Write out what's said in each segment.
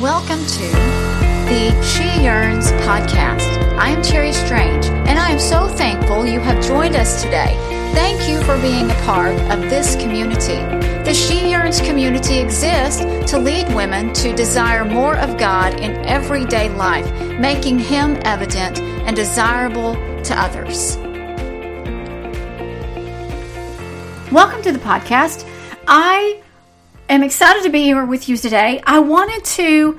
Welcome to the She Yearns podcast. I am Terry Strange, and I am so thankful you have joined us today. Thank you for being a part of this community. The She Yearns community exists to lead women to desire more of God in everyday life, making Him evident and desirable to others. Welcome to the podcast. I am excited to be here with you today. I wanted to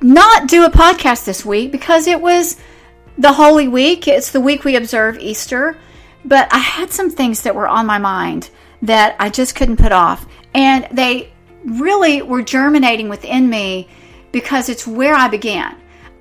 not do a podcast this week because it was the Holy Week. It's the week we observe Easter. But I had some things that were on my mind that I just couldn't put off. And they really were germinating within me because it's where I began.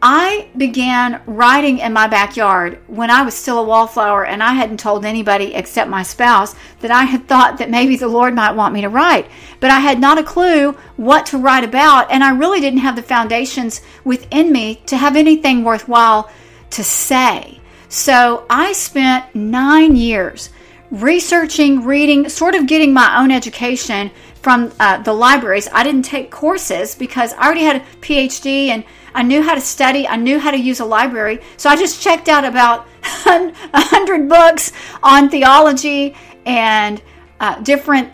I began writing in my backyard when I was still a wallflower and I hadn't told anybody except my spouse that I had thought that maybe the Lord might want me to write. But I had not a clue what to write about and I really didn't have the foundations within me to have anything worthwhile to say. So I spent nine years researching, reading, sort of getting my own education from uh, the libraries. I didn't take courses because I already had a PhD and I knew how to study. I knew how to use a library. So I just checked out about a hundred books on theology and uh, different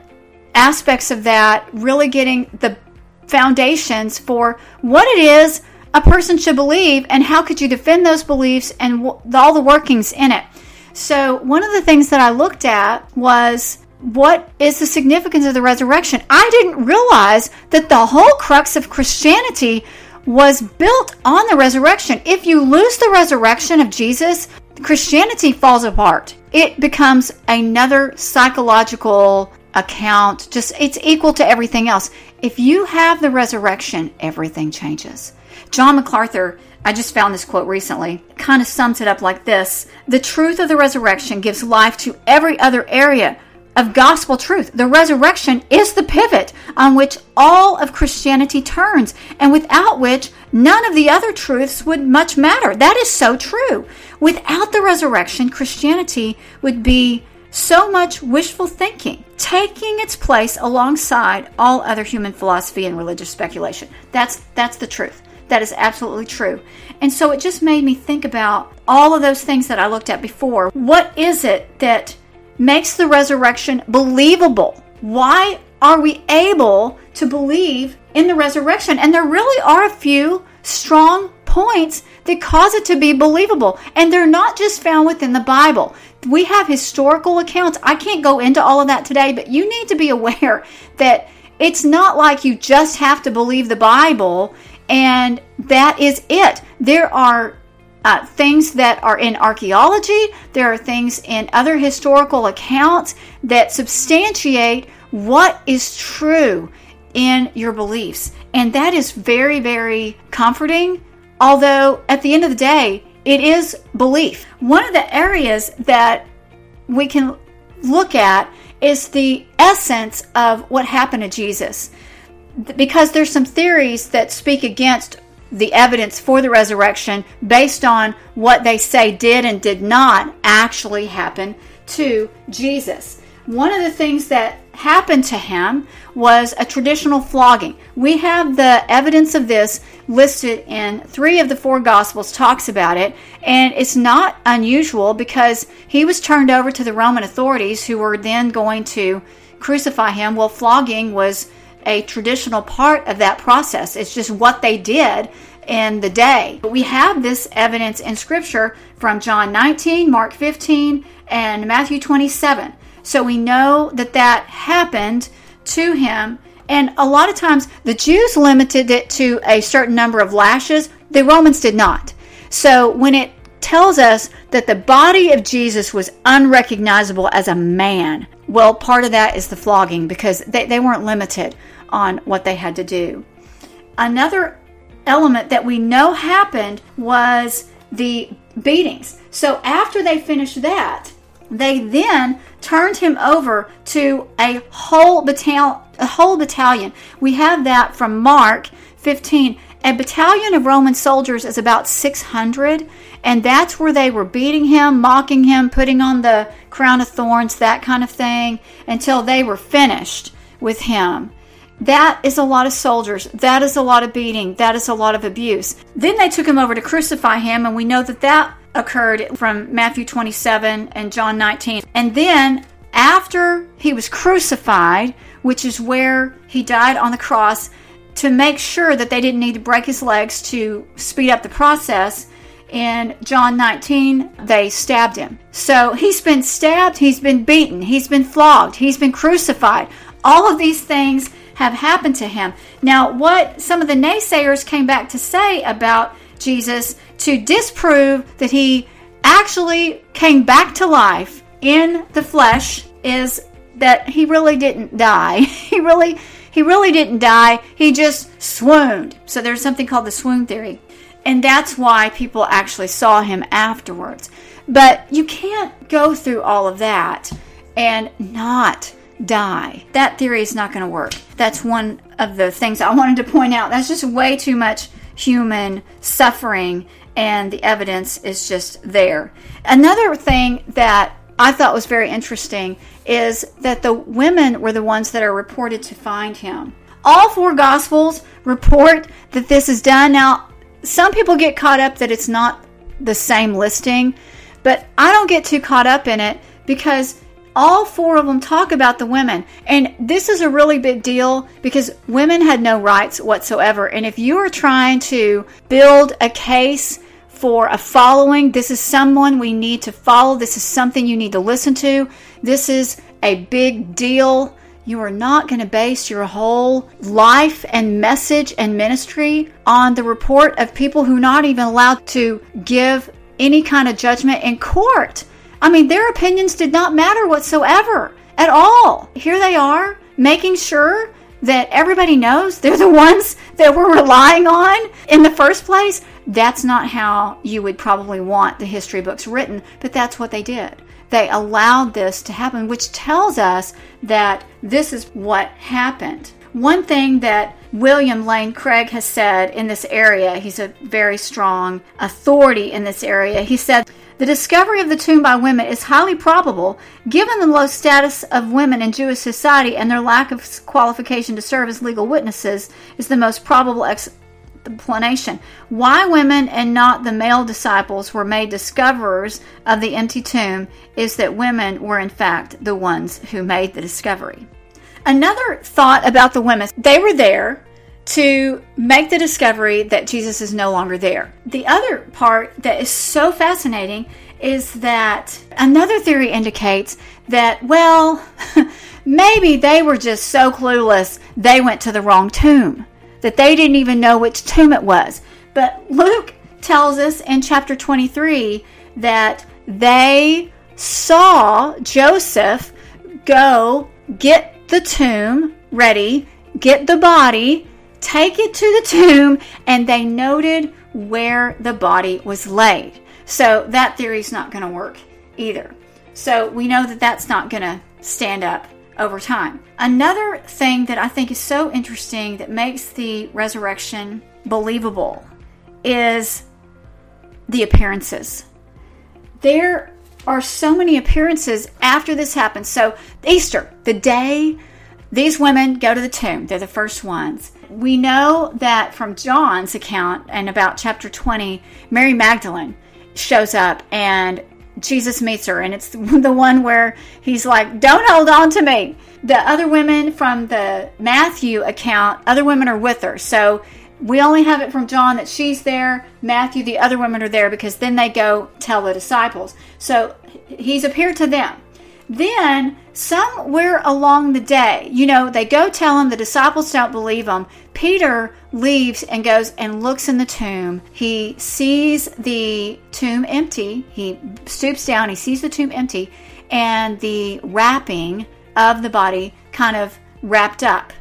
aspects of that, really getting the foundations for what it is a person should believe and how could you defend those beliefs and w- all the workings in it. So, one of the things that I looked at was what is the significance of the resurrection? I didn't realize that the whole crux of Christianity was built on the resurrection. If you lose the resurrection of Jesus, Christianity falls apart. It becomes another psychological account. Just it's equal to everything else. If you have the resurrection, everything changes. John MacArthur, I just found this quote recently, kind of sums it up like this The truth of the resurrection gives life to every other area of gospel truth. The resurrection is the pivot on which all of Christianity turns, and without which none of the other truths would much matter. That is so true. Without the resurrection, Christianity would be so much wishful thinking, taking its place alongside all other human philosophy and religious speculation. That's that's the truth. That is absolutely true. And so it just made me think about all of those things that I looked at before. What is it that makes the resurrection believable. Why are we able to believe in the resurrection? And there really are a few strong points that cause it to be believable. And they're not just found within the Bible. We have historical accounts. I can't go into all of that today, but you need to be aware that it's not like you just have to believe the Bible and that is it. There are uh, things that are in archaeology, there are things in other historical accounts that substantiate what is true in your beliefs. And that is very, very comforting. Although, at the end of the day, it is belief. One of the areas that we can look at is the essence of what happened to Jesus. Because there's some theories that speak against the evidence for the resurrection based on what they say did and did not actually happen to Jesus. One of the things that happened to him was a traditional flogging. We have the evidence of this listed in three of the four gospels talks about it and it's not unusual because he was turned over to the Roman authorities who were then going to crucify him. Well, flogging was a traditional part of that process. It's just what they did in the day. But we have this evidence in Scripture from John 19, Mark 15, and Matthew 27. So we know that that happened to him. And a lot of times the Jews limited it to a certain number of lashes, the Romans did not. So when it tells us that the body of Jesus was unrecognizable as a man, well, part of that is the flogging because they, they weren't limited on what they had to do. Another element that we know happened was the beatings. So after they finished that, they then turned him over to a whole battalion. A whole battalion. We have that from Mark 15. A battalion of Roman soldiers is about 600, and that's where they were beating him, mocking him, putting on the crown of thorns, that kind of thing, until they were finished with him. That is a lot of soldiers. That is a lot of beating. That is a lot of abuse. Then they took him over to crucify him, and we know that that occurred from Matthew 27 and John 19. And then after he was crucified, which is where he died on the cross, to make sure that they didn't need to break his legs to speed up the process, in John 19, they stabbed him. So he's been stabbed, he's been beaten, he's been flogged, he's been crucified. All of these things have happened to him. Now, what some of the naysayers came back to say about Jesus to disprove that he actually came back to life in the flesh is that he really didn't die. he really he really didn't die. He just swooned. So there's something called the swoon theory. And that's why people actually saw him afterwards. But you can't go through all of that and not die. That theory is not going to work. That's one of the things I wanted to point out. That's just way too much human suffering, and the evidence is just there. Another thing that I thought was very interesting is that the women were the ones that are reported to find him. All four Gospels report that this is done. Now, some people get caught up that it's not the same listing, but I don't get too caught up in it because all four of them talk about the women. And this is a really big deal because women had no rights whatsoever. And if you are trying to build a case for a following, this is someone we need to follow. This is something you need to listen to. This is a big deal. You are not going to base your whole life and message and ministry on the report of people who are not even allowed to give any kind of judgment in court. I mean, their opinions did not matter whatsoever at all. Here they are making sure that everybody knows they're the ones that we're relying on in the first place. That's not how you would probably want the history books written, but that's what they did they allowed this to happen, which tells us that this is what happened. One thing that William Lane Craig has said in this area, he's a very strong authority in this area. He said, the discovery of the tomb by women is highly probable given the low status of women in Jewish society and their lack of qualification to serve as legal witnesses is the most probable ex- explanation. Why women and not the male disciples were made discoverers of the empty tomb is that women were, in fact, the ones who made the discovery. Another thought about the women they were there to make the discovery that Jesus is no longer there. The other part that is so fascinating is that another theory indicates that, well, maybe they were just so clueless they went to the wrong tomb that they didn't even know which tomb it was. But Luke tells us in chapter 23 that they saw Joseph go get the tomb ready, get the body, take it to the tomb, and they noted where the body was laid. So that theory is not going to work either. So we know that that's not going to stand up over time. Another thing that I think is so interesting that makes the resurrection believable is the appearances. There are so many appearances after this happens. So, Easter, the day these women go to the tomb, they're the first ones. We know that from John's account and about chapter 20, Mary Magdalene shows up and Jesus meets her, and it's the one where he's like, Don't hold on to me. The other women from the Matthew account, other women are with her. So we only have it from John that she's there. Matthew, the other women are there because then they go tell the disciples. So he's appeared to them. Then, somewhere along the day, you know, they go tell him, the disciples don't believe him. Peter leaves and goes and looks in the tomb. He sees the tomb empty. He stoops down, he sees the tomb empty, and the wrapping of the body kind of wrapped up.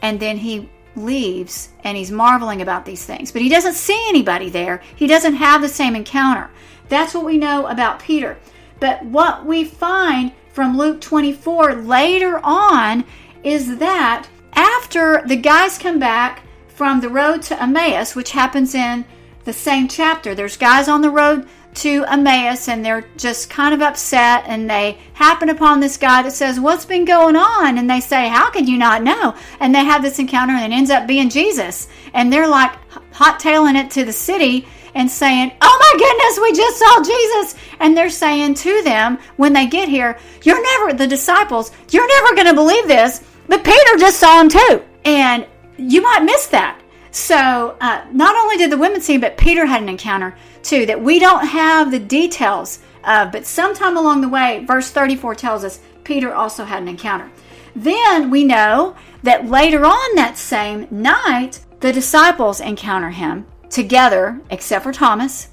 And then he leaves and he's marveling about these things. But he doesn't see anybody there, he doesn't have the same encounter. That's what we know about Peter. But what we find from Luke 24 later on is that after the guys come back from the road to Emmaus, which happens in the same chapter, there's guys on the road to Emmaus and they're just kind of upset and they happen upon this guy that says, What's been going on? And they say, How could you not know? And they have this encounter and it ends up being Jesus. And they're like hot tailing it to the city and saying, Oh my goodness, we just saw Jesus. And they're saying to them when they get here, You're never, the disciples, you're never going to believe this, but Peter just saw him too. And you might miss that. So, uh, not only did the women see but Peter had an encounter too that we don't have the details of, but sometime along the way, verse 34 tells us Peter also had an encounter. Then we know that later on that same night, the disciples encounter him together, except for Thomas,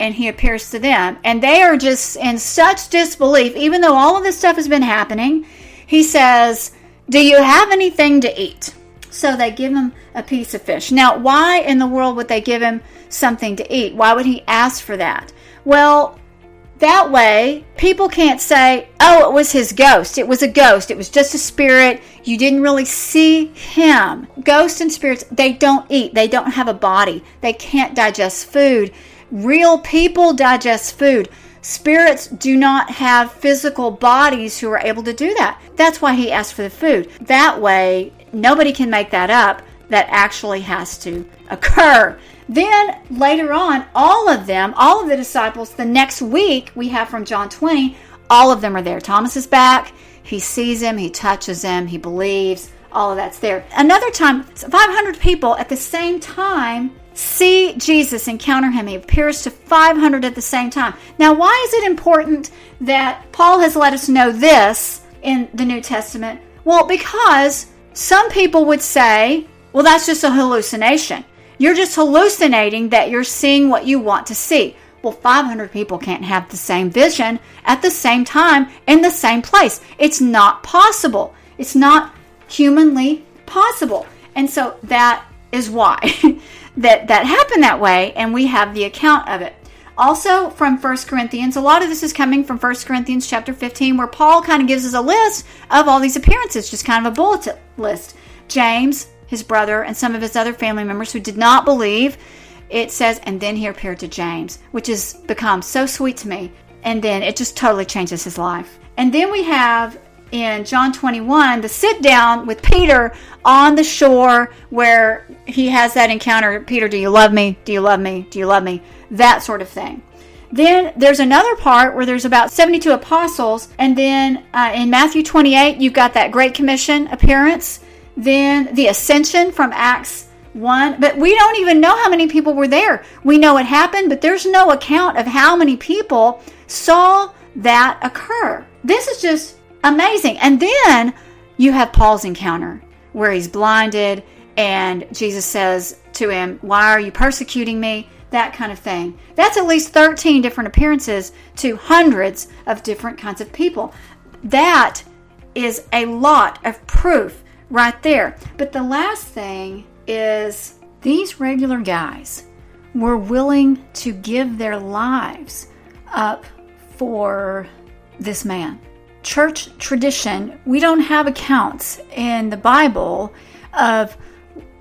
and he appears to them. And they are just in such disbelief, even though all of this stuff has been happening. He says, Do you have anything to eat? So they give him a piece of fish. Now, why in the world would they give him something to eat? Why would he ask for that? Well, that way, people can't say, oh, it was his ghost. It was a ghost. It was just a spirit. You didn't really see him. Ghosts and spirits, they don't eat. They don't have a body. They can't digest food. Real people digest food. Spirits do not have physical bodies who are able to do that. That's why he asked for the food. That way, nobody can make that up. That actually has to occur. Then later on, all of them, all of the disciples, the next week we have from John 20, all of them are there. Thomas is back. He sees him, he touches him, he believes. All of that's there. Another time, 500 people at the same time see Jesus, encounter him. He appears to 500 at the same time. Now, why is it important that Paul has let us know this in the New Testament? Well, because some people would say, well, that's just a hallucination. You're just hallucinating that you're seeing what you want to see. Well, 500 people can't have the same vision at the same time in the same place. It's not possible. It's not humanly possible. And so that is why that that happened that way and we have the account of it. Also from 1 Corinthians, a lot of this is coming from 1 Corinthians chapter 15 where Paul kind of gives us a list of all these appearances, just kind of a bullet list. James, his brother, and some of his other family members who did not believe. It says, and then he appeared to James, which has become so sweet to me. And then it just totally changes his life. And then we have in John 21 the sit down with Peter on the shore where he has that encounter Peter, do you love me? Do you love me? Do you love me? That sort of thing. Then there's another part where there's about 72 apostles. And then uh, in Matthew 28, you've got that Great Commission appearance then the ascension from Acts 1. But we don't even know how many people were there. We know it happened, but there's no account of how many people saw that occur. This is just amazing. And then you have Paul's encounter where he's blinded and Jesus says to him, Why are you persecuting me? That kind of thing. That's at least 13 different appearances to hundreds of different kinds of people. That is a lot of proof right there. But the last thing is these regular guys were willing to give their lives up for this man. Church tradition, we don't have accounts in the Bible of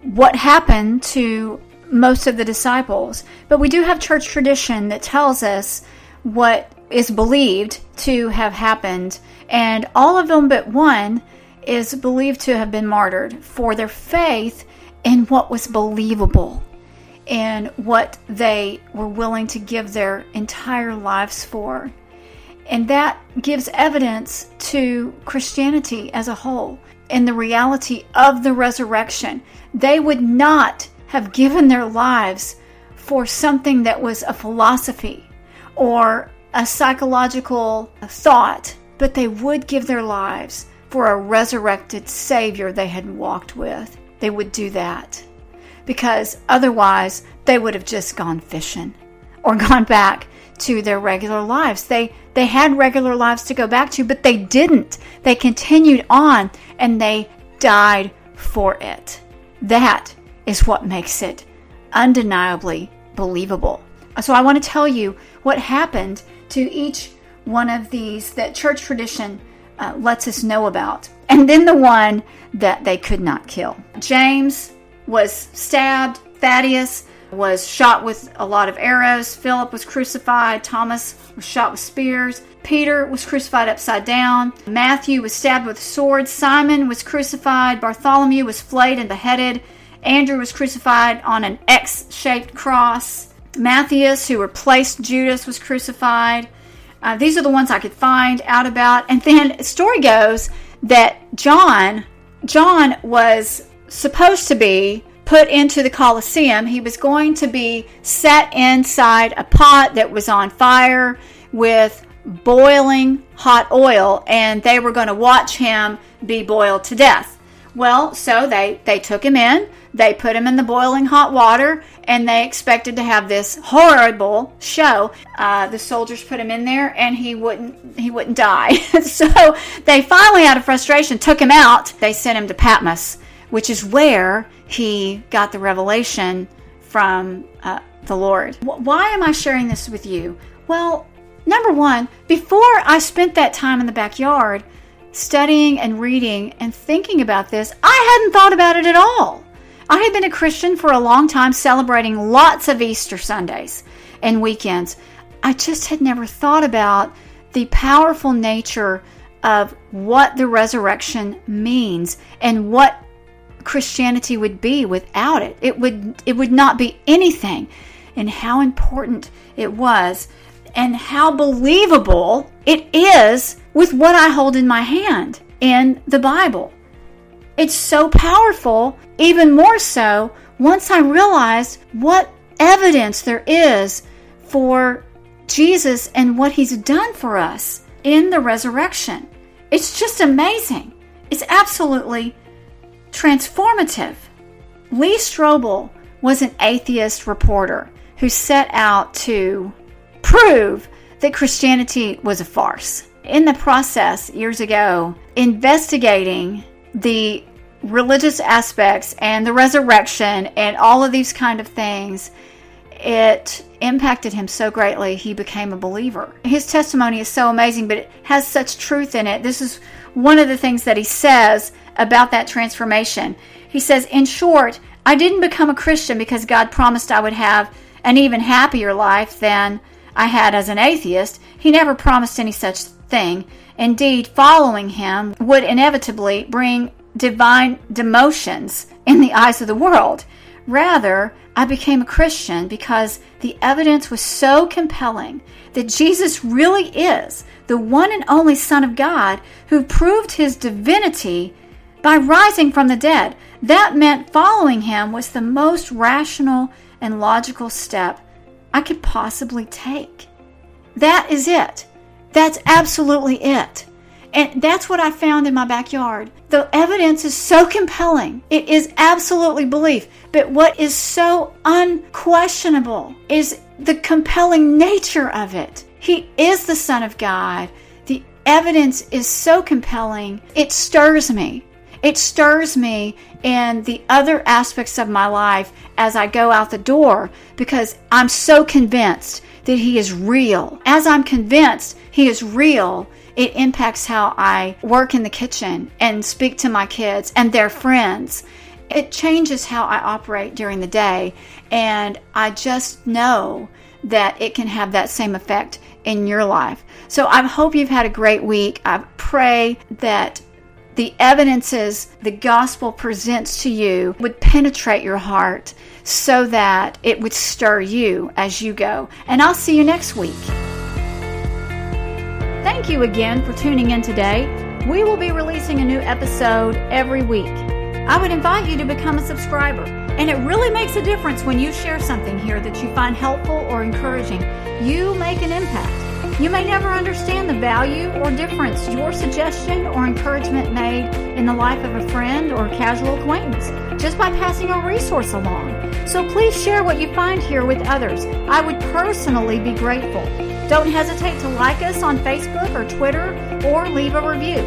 what happened to most of the disciples, but we do have church tradition that tells us what is believed to have happened, and all of them but one is believed to have been martyred for their faith in what was believable and what they were willing to give their entire lives for. And that gives evidence to Christianity as a whole and the reality of the resurrection. They would not have given their lives for something that was a philosophy or a psychological thought, but they would give their lives for a resurrected Savior they had walked with. They would do that because otherwise they would have just gone fishing or gone back to their regular lives. They they had regular lives to go back to, but they didn't. They continued on and they died for it. That is what makes it undeniably believable. So I want to tell you what happened to each one of these that church tradition uh, lets us know about. And then the one that they could not kill. James was stabbed, Thaddeus was shot with a lot of arrows. Philip was crucified. Thomas was shot with spears. Peter was crucified upside down. Matthew was stabbed with a sword. Simon was crucified. Bartholomew was flayed and beheaded. Andrew was crucified on an X shaped cross. Matthias, who replaced Judas, was crucified. Uh, these are the ones I could find out about. And then story goes that John, John was supposed to be put into the Colosseum. He was going to be set inside a pot that was on fire with boiling hot oil, and they were going to watch him be boiled to death. Well, so they, they took him in, they put him in the boiling hot water, and they expected to have this horrible show. Uh, the soldiers put him in there, and he wouldn't he wouldn't die. so they finally, out of frustration, took him out. They sent him to Patmos, which is where he got the revelation from uh, the Lord. Why am I sharing this with you? Well, number one, before I spent that time in the backyard studying and reading and thinking about this, I hadn't thought about it at all. I had been a Christian for a long time, celebrating lots of Easter Sundays and weekends. I just had never thought about the powerful nature of what the resurrection means and what Christianity would be without it. It would it would not be anything. And how important it was and how believable it is with what I hold in my hand in the Bible. It's so powerful, even more so once I realized what evidence there is for Jesus and what he's done for us in the resurrection. It's just amazing. It's absolutely transformative. Lee Strobel was an atheist reporter who set out to prove that Christianity was a farce. In the process, years ago, investigating the religious aspects and the resurrection and all of these kind of things, it impacted him so greatly he became a believer. His testimony is so amazing, but it has such truth in it. This is one of the things that he says about that transformation. He says, In short, I didn't become a Christian because God promised I would have an even happier life than I had as an atheist. He never promised any such thing. Indeed, following him would inevitably bring divine demotions in the eyes of the world. Rather, I became a Christian because the evidence was so compelling that Jesus really is the one and only Son of God who proved his divinity by rising from the dead. That meant following him was the most rational and logical step I could possibly take. That is it. That's absolutely it. And that's what I found in my backyard. The evidence is so compelling. It is absolutely belief. But what is so unquestionable is the compelling nature of it. He is the Son of God. The evidence is so compelling, it stirs me. It stirs me in the other aspects of my life as I go out the door because I'm so convinced that He is real. As I'm convinced He is real, it impacts how I work in the kitchen and speak to my kids and their friends. It changes how I operate during the day. And I just know that it can have that same effect in your life. So I hope you've had a great week. I pray that the evidences the gospel presents to you would penetrate your heart so that it would stir you as you go. And I'll see you next week. Thank you again for tuning in today. We will be releasing a new episode every week. I would invite you to become a subscriber, and it really makes a difference when you share something here that you find helpful or encouraging. You make an impact. You may never understand the value or difference your suggestion or encouragement made in the life of a friend or casual acquaintance just by passing a resource along. So please share what you find here with others. I would personally be grateful. Don't hesitate to like us on Facebook or Twitter or leave a review.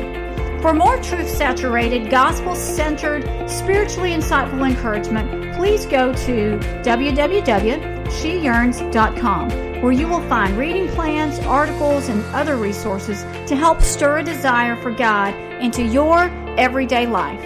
For more truth saturated, gospel centered, spiritually insightful encouragement, please go to www.sheyearns.com where you will find reading plans, articles, and other resources to help stir a desire for God into your everyday life.